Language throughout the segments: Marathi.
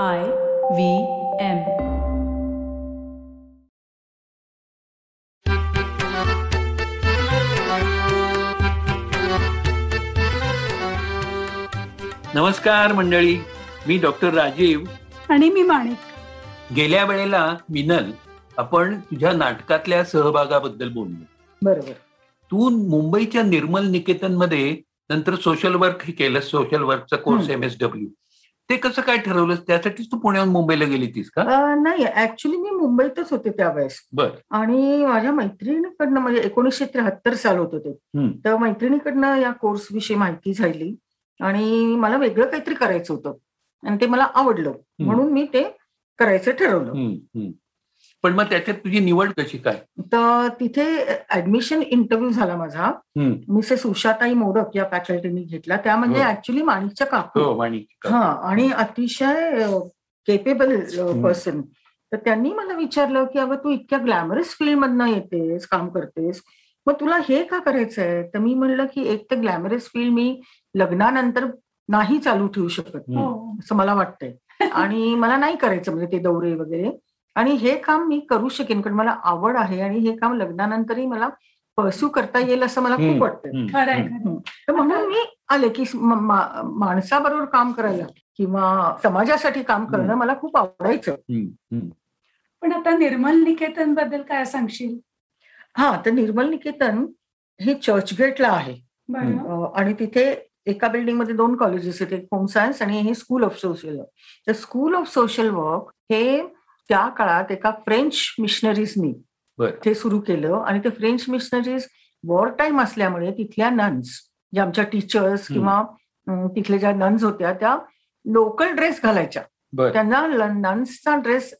I V M. नमस्कार मंडळी. मी डॉक्टर राजीव. आणि मी माणिक. गेल्या वेळेला मिनल आपण तुझ्या नाटकातल्या सहभागाबद्दल बोललो. बरोबर. तू मुंबईच्या निर्मल निकेतनमध्ये नंतर सोशल वर्क केलं सोशल वर्कचा कोर्स एम एस डब्ल्यू ते कसं काय ठरवलं? त्यासाठीच तू पुण्याहून मुंबईला गेली तीस का नाही ऍक्च्युली मी मुंबईतच होते त्यावेळेस. बर. आणि माझ्या मैत्रिणीकडनं म्हणजे एकोणीसशे त्र्याहत्तर साल होतं ते हम्म. तर मैत्रिणीकडनं या कोर्स विषयी माहिती झाली. आणि मला वेगळं काहीतरी करायचं होतं. आणि ते मला आवडलं. म्हणून मी ते करायचं ठरवलं. पण मग त्याच्यात तुझी निवड कशी काय तर तिथे ऍडमिशन इंटरव्ह्यू झाला माझा. मिसेस उषाताई मोडक या फॅकल्टीनी घेतला त्या म्हणजे हो. ऍक्च्युली माणिकच्या काकू हो आणि हा आणि अतिशय केपेबल. पर्सन तर त्यांनी मला विचारलं की अगं तू इतक्या ग्लॅमरस फील्ड मधनं येतेस काम करतेस मग तुला हे का करायचंय तर मी म्हणलं की एक तर ग्लॅमरस फील्ड मी लग्नानंतर नाही चालू ठेवू शकत. हो. असं मला वाटतंय आणि मला नाही करायचं म्हणजे ते दौरे वगैरे आणि हे काम मी करू शकेन कारण मला आवड आहे आणि हे काम लग्नानंतरही मला परस्यू करता येईल असं मला. खूप वाटतं तर म्हणून मी आले की माणसाबरोबर काम करायला किंवा समाजासाठी काम करणं. मला खूप आवडायचं. पण आता निर्मल निकेतनबद्दल काय सांगशील? हा तर निर्मल निकेतन हे चर्चगेटला आहे. आणि तिथे एका बिल्डिंगमध्ये दोन कॉलेजेस आहेत एक होम सायन्स आणि हे स्कूल ऑफ सोशल वर्क तर स्कूल ऑफ सोशल वर्क हे त्या काळात एका फ्रेंच मिशनरीजनी. ते सुरू केलं आणि ते फ्रेंच मिशनरीज वॉर टाईम असल्यामुळे तिथल्या नन्स ज्या आमच्या टीचर्स. किंवा तिथल्या ज्या नन्स होत्या त्या लोकल ड्रेस घालायच्या त्यांना नन्सचा ड्रेस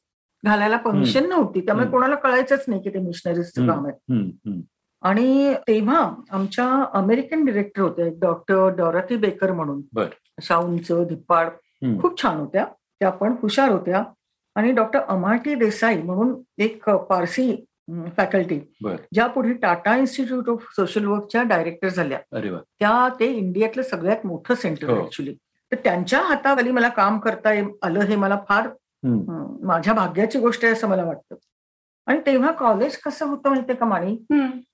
घालायला परमिशन नव्हती त्यामुळे. कोणाला कळायचंच नाही की ते मिशनरीजचं. काम आहे. आणि तेव्हा आमच्या अमेरिकन डिरेक्टर होत्या डॉक्टर डॉरथी बेकर म्हणून उंच धिप्पाड. खूप छान होत्या त्या पण हुशार होत्या आणि डॉक्टर अमाटी देसाई म्हणून एक पारसी फॅकल्टी. ज्या पुढे टाटा इन्स्टिट्यूट ऑफ सोशल वर्कच्या डायरेक्टर झाल्या त्या ते इंडियातलं सगळ्यात मोठं सेंटर हो. ऍक्च्युली तर त्यांच्या हाताखाली मला काम करता ये- आलं हे मला फार माझ्या भाग्याची गोष्ट आहे असं मला वाटतं आणि तेव्हा कॉलेज कसं होतं माहितीये का माणी.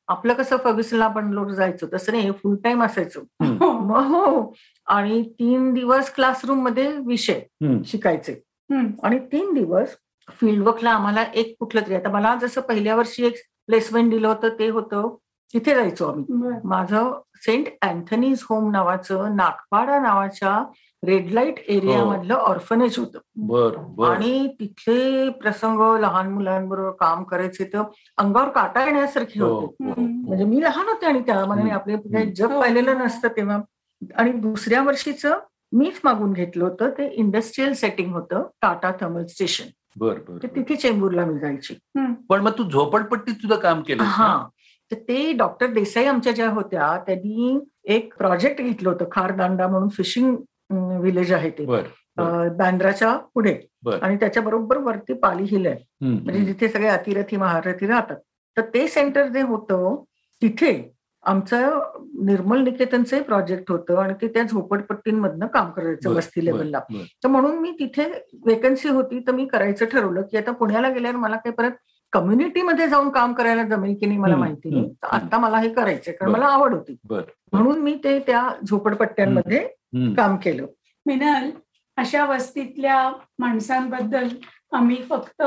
आपलं कसं फर्ग्युसनला आपण लोक जायचो तसं नाही फुल टाइम असायचो हो. मग हो आणि तीन दिवस क्लासरूममध्ये विषय. शिकायचे. आणि तीन दिवस फील्डवर्कला आम्हाला एक कुठलं तरी आता मला जसं पहिल्या वर्षी एक प्लेसमेंट दिलं होतं ते होतं तिथे जायचो आम्ही. माझं सेंट अँथनीज होम नावाचं नागपाडा नावाच्या रेड लाइट एरिया हो. मधलं ऑर्फनेज होतं आणि तिथले प्रसंग लहान मुलांबरोबर काम करायचे तर अंगावर काटा येण्यासारखे हो, होते हो, हम्म. म्हणजे मी लहान होते आणि त्या मनाने आपले जग हो. पाहिलेलं नसतं तेव्हा आणि दुसऱ्या वर्षीचं मीच मागून घेतलं होतं ते इंडस्ट्रीयल सेटिंग होतं टाटा थर्मल स्टेशन बर बर. तिथे चेंबूरला मी जायची. पण मग तू झोपडपट्टीत तुझं काम केलं हा. तर ते डॉक्टर देसाई आमच्या ज्या होत्या त्यांनी एक प्रोजेक्ट घेतलं होतं खारदांडा म्हणून फिशिंग विलेज आहे ते. बांद्राच्या पुढे. बर. आणि त्याच्या बरोबर वरती पाली हिल आहे. म्हणजे जिथे सगळे अतिरथी महारथी राहतात. तर ते सेंटर जे होतं तिथे आमचं निर्मल निकेतनचं प्रोजेक्ट होतं आणि ते त्या झोपडपट्टींमधनं काम करायचं वस्ती लेवलला. तर म्हणून मी तिथे वेकन्सी होती तर मी करायचं ठरवलं की आता पुण्याला गेल्यावर मला काही परत कम्युनिटीमध्ये जाऊन काम करायला जमेल की नाही मला माहिती नाही. तर आता मला हे करायचंय कारण. मला आवड होती. म्हणून मी ते त्या झोपडपट्ट्यांमध्ये. काम केलं. मिनल अशा वस्तीतल्या माणसांबद्दल आम्ही फक्त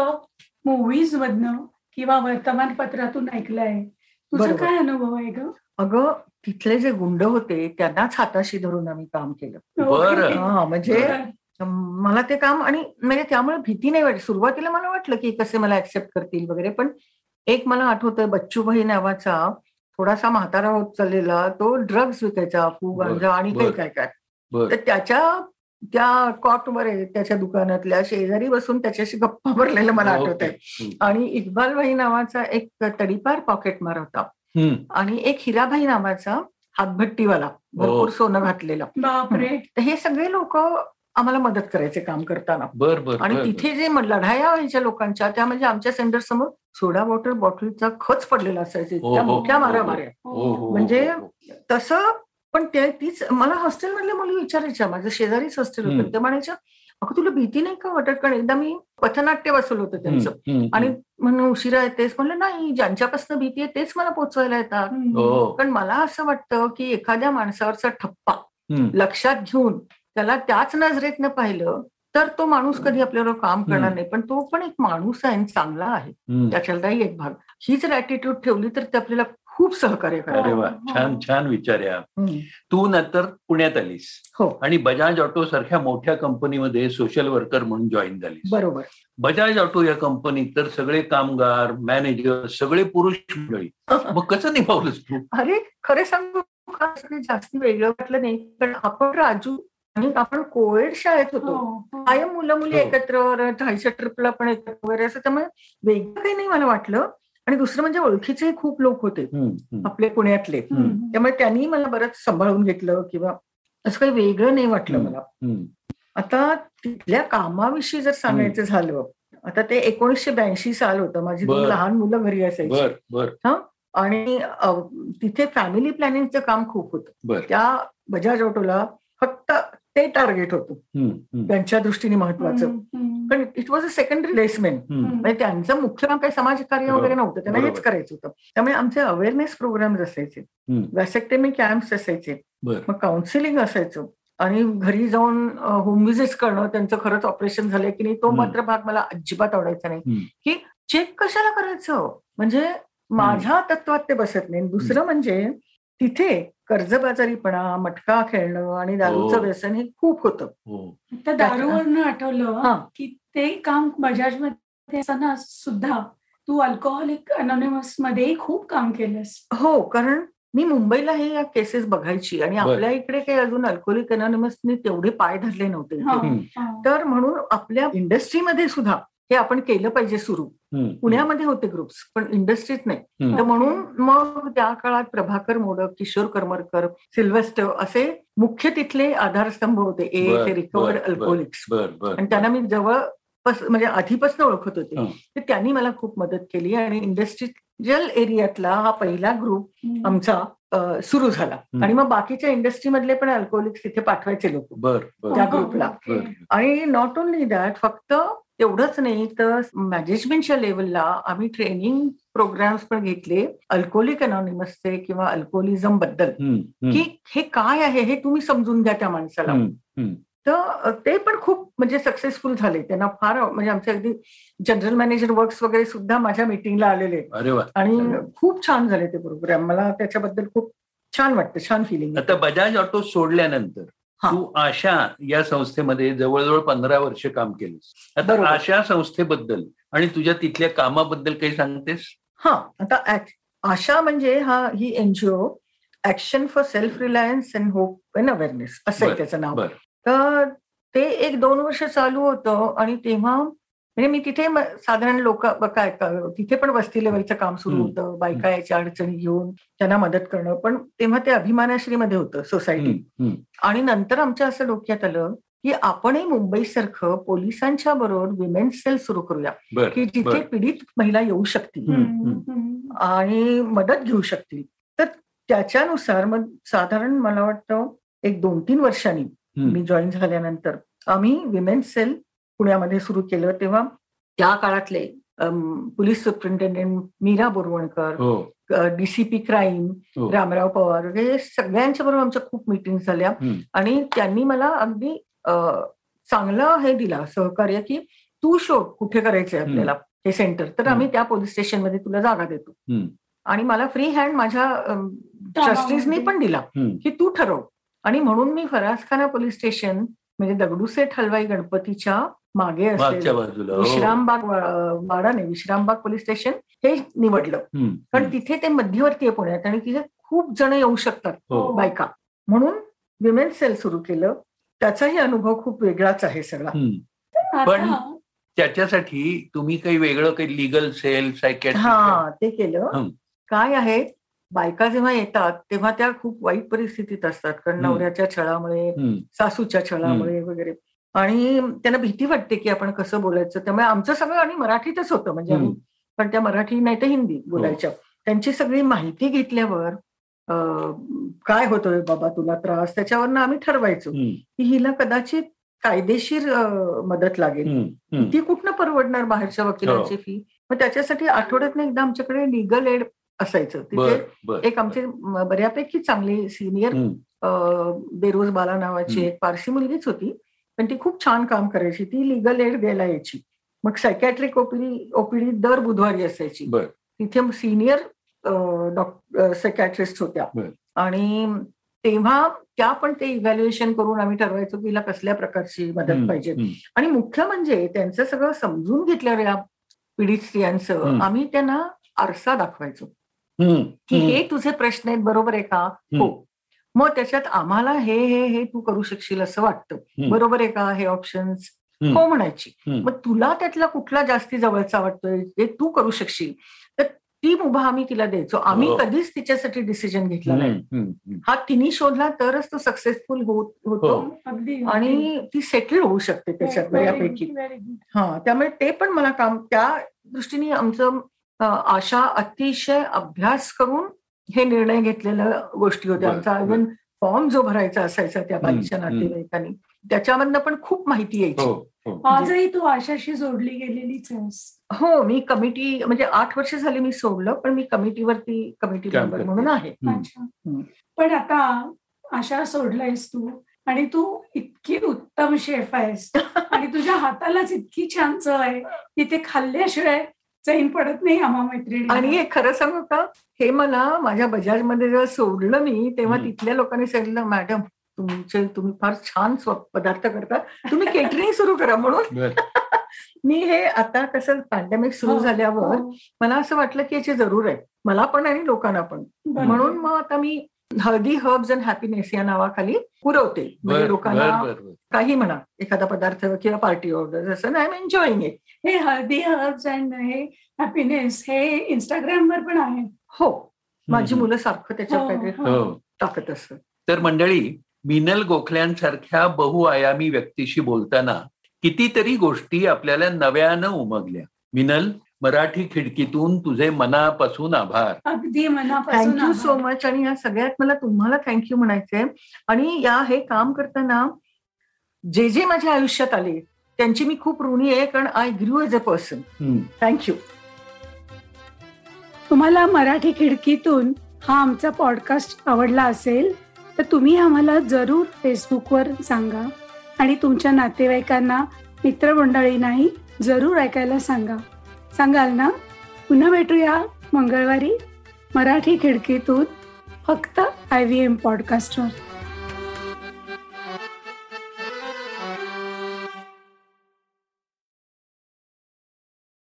मूवीज मधनं किंवा वर्तमानपत्रातून ऐकलंय. तुझा. काय अनुभव आहे ग अगं तिथले जे गुंड होते त्यांनाच हाताशी धरून आम्ही काम केलं बरं. हा म्हणजे. मला ते काम आणि म्हणजे त्यामुळे भीती नाही वाटली सुरुवातीला मला वाटलं की कसे मला ऍक्सेप्ट करतील वगैरे पण एक मला आठवतंय बच्चूभाई नावाचा थोडासा म्हातारा होत चाललेला तो ड्रग्ज विकायचा फू गांजा आणि काही. काय काय बर तर त्याच्या त्या कॉटवर आहे त्याच्या दुकानातल्या शेजारी बसून त्याच्याशी गप्पा भरलेलं मला. आठवत आहे. आणि इक्बाल भाई नावाचा एक तडीपार पॉकेटमार होता हम्म. आणि एक हिराभाई नावाचा हातभट्टीवाला भरपूर. सोनं घातलेला हे सगळे लोक आम्हाला मदत करायचे काम करताना बर बर आणि. तिथे जे लढाया व्हायच्या लोकांच्या त्या म्हणजे आमच्या सेंटर समोर सोडा वॉटर बॉटलचा खच पडलेला असायचा त्या हो, मोठ्या. मारामाऱ्या म्हणजे. तसं पण ते तीच मला हॉस्टेलमधल्या मुली विचारायच्या माझं शेजारीच हॉस्टेल. होतं. ते म्हणायच्या अगं तुला भीती नाही का वाटत? कारण एकदा मी पथनाट्य बसवलं होतं त्यांचं. आणि म्हणून उशिरा येतेस. म्हणलं नाही ज्यांच्यापासून भीती आहे तेच मला पोचवायला येतात. हम्म. हो. पण मला असं वाटतं की एखाद्या माणसावरचा ठप्पा लक्षात घेऊन त्याला त्याच नजरेतनं पाहिलं तर तो माणूस कधी आपल्याबरोबर काम करणार. नाही. पण तो पण एक माणूस आहे आणि चांगला आहे. हम्म. त्याच्यातलाही एक भाग. ही जर ऍटिट्यूड ठेवली तर ते आपल्याला खूप सहकार्य अरे वा छान छान विचार या हम्म. तू नंतर पुण्यात आलीस. हो. आणि बजाज ऑटो सारख्या मोठ्या कंपनीमध्ये सोशल वर्कर म्हणून जॉईन झालीस. बरोबर. बजाज ऑटो या कंपनीत तर सगळे कामगार मॅनेजर सगळे पुरुष मंडळी. मग कसं निभावलंस तू? अरे खरे सांगू का? जास्ती वेगळं वाटलं नाही. कारण आपण राजू आणि आपण कोविड शाळेत होतो. हो, हो. कायम मुलं मुली हो. एकत्र ठाईच्या ट्रिपला पण एकत्र वगैरे असं त्यामुळे वेगळं काही नाही मला वाटलं. आणि दुसरं म्हणजे ओळखीचे खूप लोक होते. आपले पुण्यातले. त्यामुळे त्यांनी मला बरंच सांभाळून घेतलं किंवा असं काही वेगळं नाही वाटलं. मला. आता तिथल्या कामाविषयी जर सांगायचं झालं आता ते एकोणीसशे ब्याऐंशी साल होतं माझी दोन. लहान मुलं घरी असायची बर आणि तिथे फॅमिली प्लॅनिंगचं काम खूप होतं त्या बजाज ऑटोला फक्त ते टार्गेट होतं. त्यांच्या दृष्टीने महत्वाचं. पण it was a secondary placement hmm. म्हणजे त्यांचं मुख्य काम काही समाजकार्य वगैरे नव्हतं. त्यांना हेच. करायचं होतं. त्यामुळे आमचे अवेअरनेस प्रोग्राम असायचे. हम्म. वॅसेक्टेमी कॅम्प्स असायचे. मग काउन्सिलिंग असायचं. आणि घरी जाऊन होम विजिट करणं त्यांचं खरंच ऑपरेशन झालंय की नाही तो. मात्र भाग मला अजिबात आवडायचा नाही. की चेक कशाला करायचं? म्हणजे माझ्या तत्वात ते बसत नाही. दुसरं म्हणजे तिथे कर्जबाजारीपणा मटका खेळणं आणि दारूचं हो. व्यसन हे खूप होतं हो त्या दारूवरनं आठवलं. की ते काम बजाजमध्ये असताना सुद्धा तू अल्कोहोलिक अनॉनिमसमध्ये खूप काम केलंस हो कारण मी मुंबईला हे या केसेस बघायची आणि. आपल्या इकडे काही अजून अल्कोहोलिक अनॉनिमसनी तेवढे पाय धरले नव्हते. तर म्हणून आपल्या इंडस्ट्रीमध्ये सुद्धा हे आपण केलं पाहिजे सुरू. पुण्यामध्ये होते ग्रुप्स पण इंडस्ट्रीत नाही. तर म्हणून मग त्या काळात प्रभाकर मोडक किशोर करमरकर सिल्वेस्टर असे मुख्य तिथले आधारस्तंभ होते ए ते रिकवर्ड. अल्कोहोलिक्स आणि त्यांना मी जवळ म्हणजे आधीपासून ओळखत होते. तर त्यांनी मला खूप मदत केली आणि इंडस्ट्रियल एरियातला हा पहिला ग्रुप. आमचा सुरू झाला हं. आणि मग बाकीच्या इंडस्ट्रीमधले पण अल्कोहोलिक्स तिथे पाठवायचे लोक त्या ग्रुपला. आणि नॉट ओनली दॅट फक्त तेवढंच नाही तर मॅनेजमेंटच्या लेवलला आम्ही ट्रेनिंग प्रोग्राम्स पण घेतले अल्कोहोलिक अनॉनिमसचे किंवा अल्कोहोलिझमबद्दल. की हे काय आहे हे तुम्ही समजून घ्या त्या माणसाला. तर ते पण खूप म्हणजे सक्सेसफुल झाले त्यांना फार म्हणजे आमचे अगदी जनरल मॅनेजर वर्क्स वगैरे सुद्धा माझ्या मिटिंगला आलेले आणि खूप छान झाले ते प्रोग्राम मला त्याच्याबद्दल खूप छान वाटतं छान फिलिंग आता बजाज ऑटो सोडल्यानंतर. तू आशा या संस्थेमध्ये जवळजवळ पंधरा वर्ष काम केलंस. आता. आशा संस्थेबद्दल आणि तुझ्या तिथल्या कामाबद्दल काही सांगतेस? हा आता आशा म्हणजे हा ही NGO action for self reliance and hope and awareness असं आहे त्याचं नाव. तर ते एक दोन वर्ष चालू होतं आणि तेव्हा म्हणजे मी तिथे साधारण लोक काय तिथे पण वस्ती लेवलचं काम सुरू. होतं. बायका याच्या अडचणी घेऊन त्यांना मदत करणं. पण तेव्हा ते अभिमानाश्रीमध्ये होतं सोसायटी. आणि नंतर आमच्या असं डोक्यात आलं की आपणही मुंबईसारखं पोलिसांच्या बरोबर विमेन्स सेल सुरू करूया. की जिथे पीडित महिला येऊ शकतील. आणि मदत घेऊ शकतील. तर त्याच्यानुसार मग साधारण मला वाटतं एक दोन तीन वर्षांनी. मी जॉईन झाल्यानंतर आम्ही विमेन्स सेल पुण्यामध्ये सुरू केलं. तेव्हा त्या काळातले पोलीस सुप्रिंटेंडेंट मीरा बोरवणकर हो. डीसीपी क्राईम हो. रामराव पवार हे सगळ्यांच्या बरोबर आमच्या खूप मिटिंग झाल्या. आणि त्यांनी मला अगदी चांगलं हे दिला सहकार्य की तू शोध कुठे करायचंय आपल्याला हे सेंटर. तर आम्ही त्या पोलीस स्टेशनमध्ये तुला जागा देतो. आणि मला फ्री हँड माझ्या ट्रस्टीजनी पण दिला. की तू ठरव. आणि म्हणून मी फरासखाना पोलीस स्टेशन म्हणजे दगडूसेठ हलवाई गणपतीच्या मागे बाजूला हो. विश्रामबाग वाडा नाही विश्रामबाग पोलीस स्टेशन हे निवडलं कारण. तिथे ते मध्यवर्ती आहे पुण्यात आणि तिथे खूप जण येऊ शकतात हो बायका म्हणून विमेन सेल सुरू केलं त्याचाही अनुभव खूप वेगळाच आहे सगळा. पण- त्याच्यासाठी तुम्ही काही वेगळं काही लिगल सेल सायकॅट्रिक हा ते केलं. काय आहे बायका जेव्हा येतात तेव्हा त्या खूप वाईट परिस्थितीत असतात. कारण हं. नवऱ्याच्या छळामुळे सासूच्या छळामुळे वगैरे. आणि त्यांना भीती वाटते की आपण कसं बोलायचं. त्यामुळे आमचं सगळं आणि मराठीतच होतं. म्हणजे आम्ही पण त्या मराठी नाही तर हिंदी बोलायच्या. त्यांची सगळी माहिती घेतल्यावर काय होतोय बाबा तुला त्रास? त्याच्यावरनं आम्ही ठरवायचो की हिला कदाचित कायदेशीर मदत लागेल. ती कुठनं परवडणार बाहेरच्या वकिलांची हो. फी मग त्याच्यासाठी आठवड्यातनं एकदा आमच्याकडे लिगल एड असायचं. तिथे एक आमचे बऱ्यापैकी चांगली सिनियर बेरोज बाला नावाची. एक पारसी मुलगीच होती. पण ती खूप छान काम करायची. ती लिगल एड द्यायला यायची. मग सायकॅट्रिक ओपीडी ओपीडी दर बुधवारी असायची. तिथे सिनियर डॉक्टर सायकॅट्रिस्ट होत्या. आणि तेव्हा त्या पण ते इव्हॅल्युएशन करून आम्ही ठरवायचो की हिला कसल्या प्रकारची मदत पाहिजे. आणि मुख्य म्हणजे त्यांचं सगळं समजून घेतल्यावर या पीडित स्त्रियांचं. आम्ही त्यांना आरसा दाखवायचो. की. हे तुझे प्रश्न आहेत बरोबर आहे का हो मग त्याच्यात आम्हाला हे हे हे तू करू शकशील असं वाटतं. बरोबर आहे का हे ऑप्शन्स. हो म्हणायची. मग तुला त्यातला कुठला जास्ती जवळचा वाटतोय जे तू करू शकशील तर ती मुभा आम्ही तिला द्यायचो आम्ही हो. कधीच तिच्यासाठी डिसिजन घेतला नाही. हा तिने शोधला तरच तो सक्सेसफुल होत होतो हो. अगदी आणि ती सेटल होऊ शकते त्याच्यात बऱ्यापैकी हा त्यामुळे ते पण मला काम त्या दृष्टीने आमचं अ, आशा अतिशय अभ्यास करून हे निर्णय घेतलेल्या गोष्टी होत्या. आमचा. इव्हन फॉर्म जो भरायचा असायचा त्या बाईच्या नातेवाईकांनी त्याच्यामधनं पण खूप माहिती यायची. हो हो. आजही तू आशाशी जोडली गेलेलीच आहेस. हो मी कमिटी म्हणजे आठ वर्ष झाली मी सोडलं पण मी कमिटीवरती कमिटी काम मेंबर. म्हणून आहे. पण आता आशा सोडलायस तू आणि तू इतकी उत्तम शेफ आहेस. आणि तुझ्या हातालाच इतकी छान चव आहे. की ते खाल्ल्याशिवाय चैन पडत नाही आम्हा मैत्रिणी आणि हे खरं सांगू का हे मला माझ्या बजाजमध्ये जेव्हा सोडलं मी तेव्हा. तिथल्या लोकांनी सांगितलं मॅडम तुमचे तुम्ही फार छान स्व- पदार्थ करता तुम्ही केटरिंग सुरू करा म्हणून. मी हे आता कसं पॅन्डेमिक सुरू हो, झाल्यावर हो, मला असं वाटलं की याची जरूर आहे मला पण आणि लोकांना पण. म्हणून मग आता मी हळदी हर्ब्स अँड हॅपीनेस या नावाखाली पुरवते. म्हणजे लोकांना. काही म्हणा एखादा पदार्थ किंवा पार्टी ऑर्डर असं आय एम एन्जॉईंग इट हे हळदी हर्ब्स अँड हे हॅपीनेस हे इंस्टाग्राम वर पण आहे. हो. माझी. मुलं सारखं त्याच्यात हो, काहीतरी हो. हो. टाकत असत तर मंडळी मिनल गोखल्यांसारख्या बहुआयामी व्यक्तीशी बोलताना कितीतरी गोष्टी आपल्याला नव्यानं उमगल्या. मिनल मराठी खिडकीतून तुझे मनापासून आभार. अगदी मनापासून थँक्यू सो. मच आणि या सगळ्यात मला तुम्हाला थँक्यू म्हणायचंय. आणि या हे काम करताना जे जे माझ्या आयुष्यात आले त्यांची मी खूप ऋणी आहे कारण I grew as a person. Thank you तुम्हाला मराठी खिडकीतून हा आमचा पॉडकास्ट आवडला असेल तर तुम्ही आम्हाला जरूर फेसबुकवर सांगा. आणि तुमच्या नातेवाईकांना मित्रमंडळींनाही जरूर ऐकायला सांगा. सांगाल ना? पुन्हा भेटूया मंगळवारी मराठी खिडकीतून फक्त आय व्ही एम पॉडकास्टवर